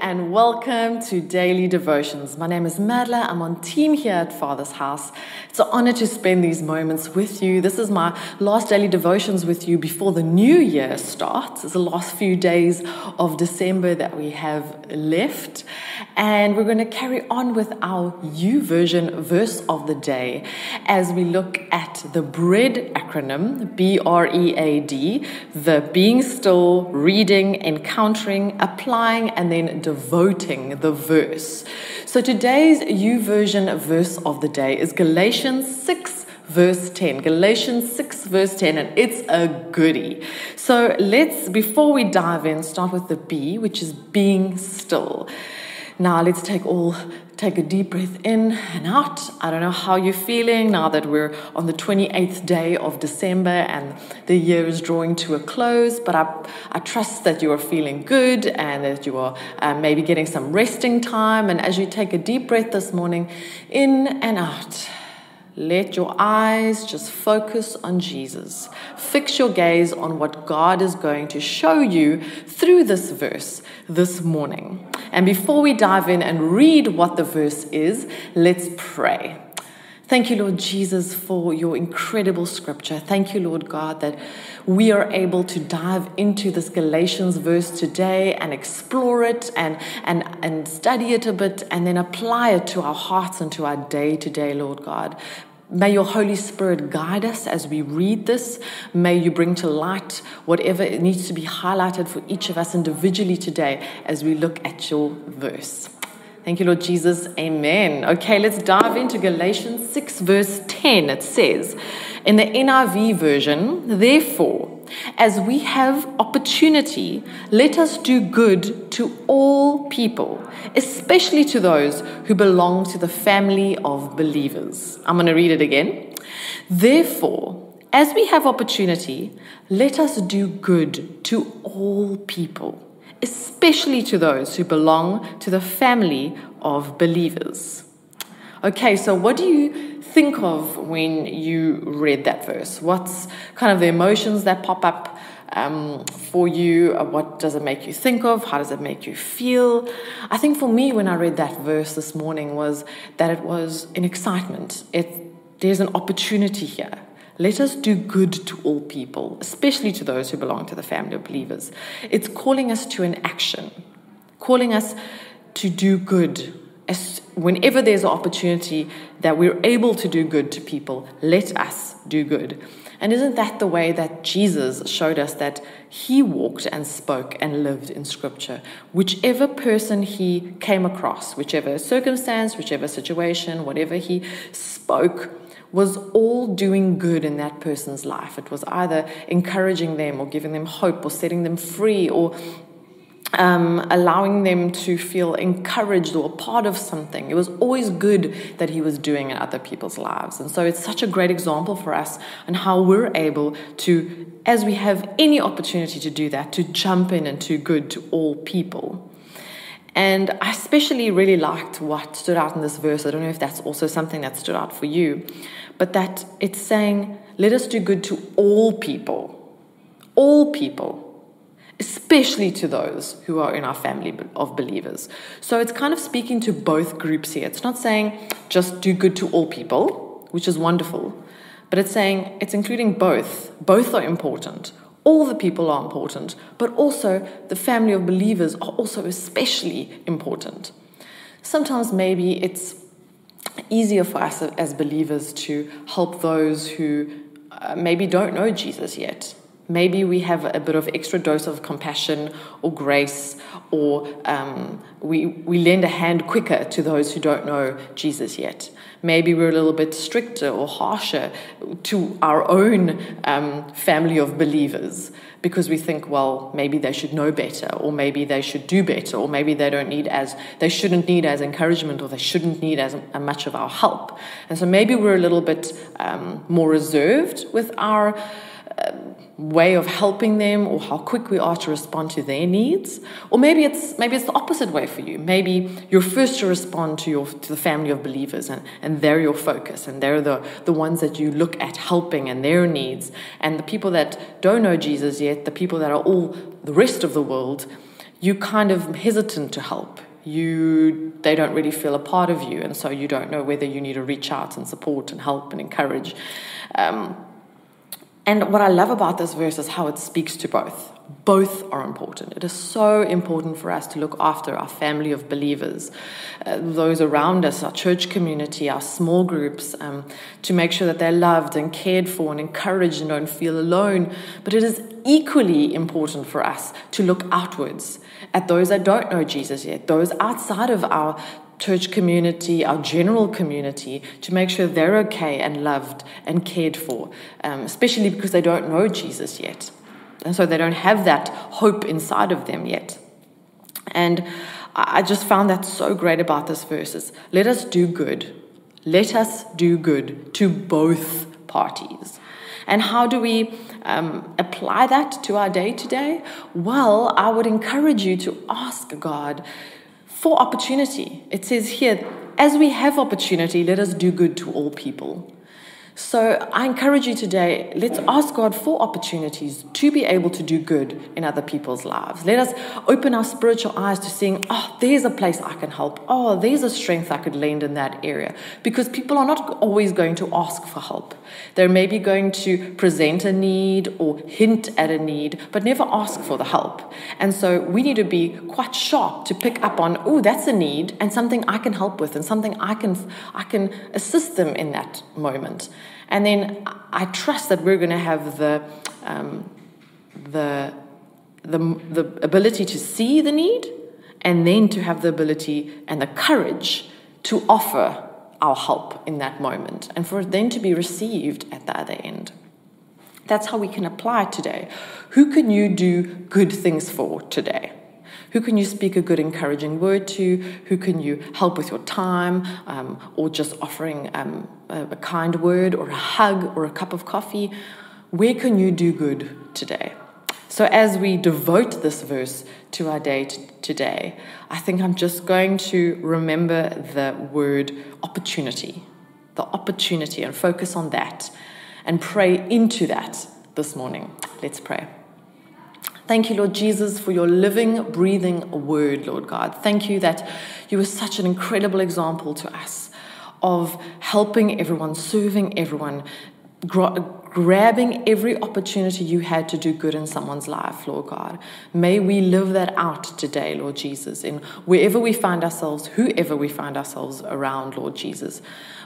and welcome to Daily Devotions. My name is Madla. I'm on team here at Father's House. It's an honor to spend these moments with you. This is my last Daily Devotions with you before the new year starts. It's the last few days of December that we have left. And we're going to carry on with our YouVersion verse of the day as we look at the BREAD acronym, B R E A D, the being still, reading, encountering, applying, and then devoting the verse. So today's U YouVersion verse of the day is Galatians 6 verse 10. Galatians 6, verse 10, and it's a goodie. So let's, before we dive in, start with the B, which is being still. Now let's take all take a deep breath in and out. I don't know how you're feeling now that we're on the 28th day of December and the year is drawing to a close, but I, I trust that you are feeling good and that you are uh, maybe getting some resting time. And as you take a deep breath this morning, in and out. Let your eyes just focus on Jesus. Fix your gaze on what God is going to show you through this verse this morning. And before we dive in and read what the verse is, let's pray. Thank you, Lord Jesus, for your incredible scripture. Thank you, Lord God, that we are able to dive into this Galatians verse today and explore it and, and, and study it a bit and then apply it to our hearts and to our day to day, Lord God. May your Holy Spirit guide us as we read this. May you bring to light whatever needs to be highlighted for each of us individually today as we look at your verse. Thank you, Lord Jesus. Amen. Okay, let's dive into Galatians 6, verse 10. It says in the NIV version, therefore, as we have opportunity, let us do good to all people, especially to those who belong to the family of believers. I'm going to read it again. Therefore, as we have opportunity, let us do good to all people, especially to those who belong to the family of believers. Okay, so what do you think of when you read that verse? What's kind of the emotions that pop up um, for you? Uh, what does it make you think of? How does it make you feel? I think for me, when I read that verse this morning, was that it was an excitement. It, there's an opportunity here. Let us do good to all people, especially to those who belong to the family of believers. It's calling us to an action, calling us to do good as whenever there's an opportunity that we're able to do good to people, let us do good. And isn't that the way that Jesus showed us that he walked and spoke and lived in Scripture? Whichever person he came across, whichever circumstance, whichever situation, whatever he spoke, was all doing good in that person's life. It was either encouraging them or giving them hope or setting them free or um, allowing them to feel encouraged or part of something. It was always good that he was doing in other people's lives. And so it's such a great example for us and how we're able to, as we have any opportunity to do that, to jump in and do good to all people. And I especially really liked what stood out in this verse. I don't know if that's also something that stood out for you, but that it's saying, let us do good to all people. All people especially to those who are in our family of believers. So it's kind of speaking to both groups here. It's not saying just do good to all people, which is wonderful, but it's saying it's including both. Both are important. All the people are important, but also the family of believers are also especially important. Sometimes maybe it's easier for us as believers to help those who uh, maybe don't know Jesus yet maybe we have a bit of extra dose of compassion or grace, or um, we, we lend a hand quicker to those who don't know Jesus yet. Maybe we're a little bit stricter or harsher to our own um, family of believers because we think, well, maybe they should know better, or maybe they should do better, or maybe they don't need as they shouldn't need as encouragement, or they shouldn't need as much of our help. And so maybe we're a little bit um, more reserved with our way of helping them or how quick we are to respond to their needs or maybe it's maybe it's the opposite way for you maybe you're first to respond to your to the family of believers and, and they're your focus and they're the the ones that you look at helping and their needs and the people that don't know jesus yet the people that are all the rest of the world you kind of hesitant to help. You they don't really feel a part of you, and so you don't know whether you need to reach out and support and help and encourage. Um, and what I love about this verse is how it speaks to both. Both are important. It is so important for us to look after our family of believers, uh, those around us, our church community, our small groups, um, to make sure that they're loved and cared for and encouraged and don't feel alone. But it is equally important for us to look outwards at those that don't know Jesus yet, those outside of our church community, our general community, to make sure they're okay and loved and cared for, um, especially because they don't know Jesus yet. And so they don't have that hope inside of them yet. And I just found that so great about this verses. Let us do good. Let us do good to both parties. And how do we um, apply that to our day to day? Well, I would encourage you to ask God for opportunity. It says here, as we have opportunity, let us do good to all people. So I encourage you today, let's ask God for opportunities to be able to do good in other people's lives. Let us open our spiritual eyes to seeing, oh, there's a place I can help. Oh, there's a strength I could lend in that area. Because people are not always going to ask for help. They're maybe going to present a need or hint at a need, but never ask for the help. And so we need to be quite sharp to pick up on, oh, that's a need and something I can help with and something I can I can assist them in that moment. And then I trust that we're going to have the, um, the, the, the ability to see the need and then to have the ability and the courage to offer our help in that moment and for it then to be received at the other end. That's how we can apply today. Who can you do good things for today? Who can you speak a good, encouraging word to? Who can you help with your time um, or just offering um, a, a kind word or a hug or a cup of coffee? Where can you do good today? So, as we devote this verse to our day t- today, I think I'm just going to remember the word opportunity, the opportunity, and focus on that and pray into that this morning. Let's pray. Thank you, Lord Jesus, for your living, breathing word, Lord God. Thank you that you were such an incredible example to us of helping everyone, serving everyone, grabbing every opportunity you had to do good in someone's life, Lord God. May we live that out today, Lord Jesus, in wherever we find ourselves, whoever we find ourselves around, Lord Jesus.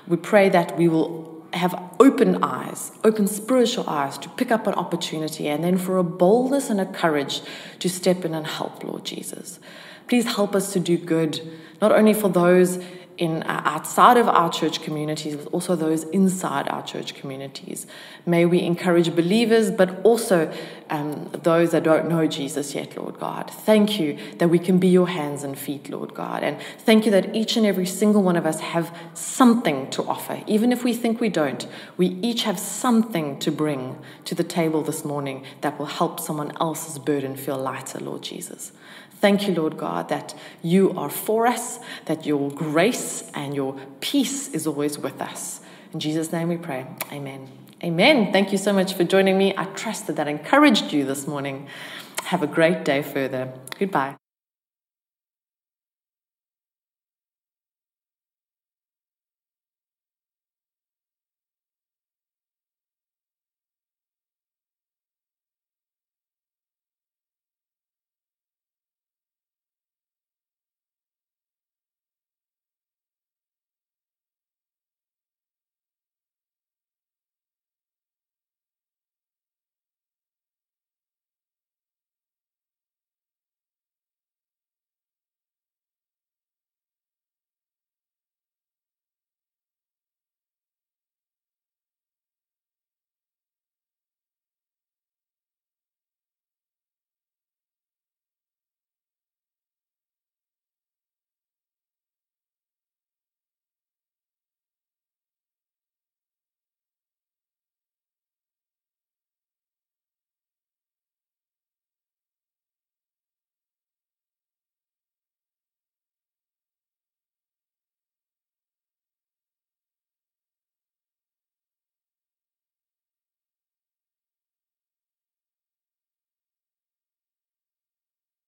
We pray that we will have open eyes, open spiritual eyes to pick up an opportunity, and then for a boldness and a courage to step in and help, Lord Jesus. Please help us to do good, not only for those in uh, outside of our church communities, but also those inside our church communities. May we encourage believers, but also um, those that don't know Jesus yet, Lord God. Thank you that we can be your hands and feet, Lord God. And thank you that each and every single one of us have something to offer. Even if we think we don't, we each have something to bring to the table this morning that will help someone else's burden feel lighter, Lord Jesus. Thank you, Lord God, that you are for us, that your grace and your peace is always with us. In Jesus' name we pray. Amen. Amen. Thank you so much for joining me. I trust that that encouraged you this morning. Have a great day further. Goodbye.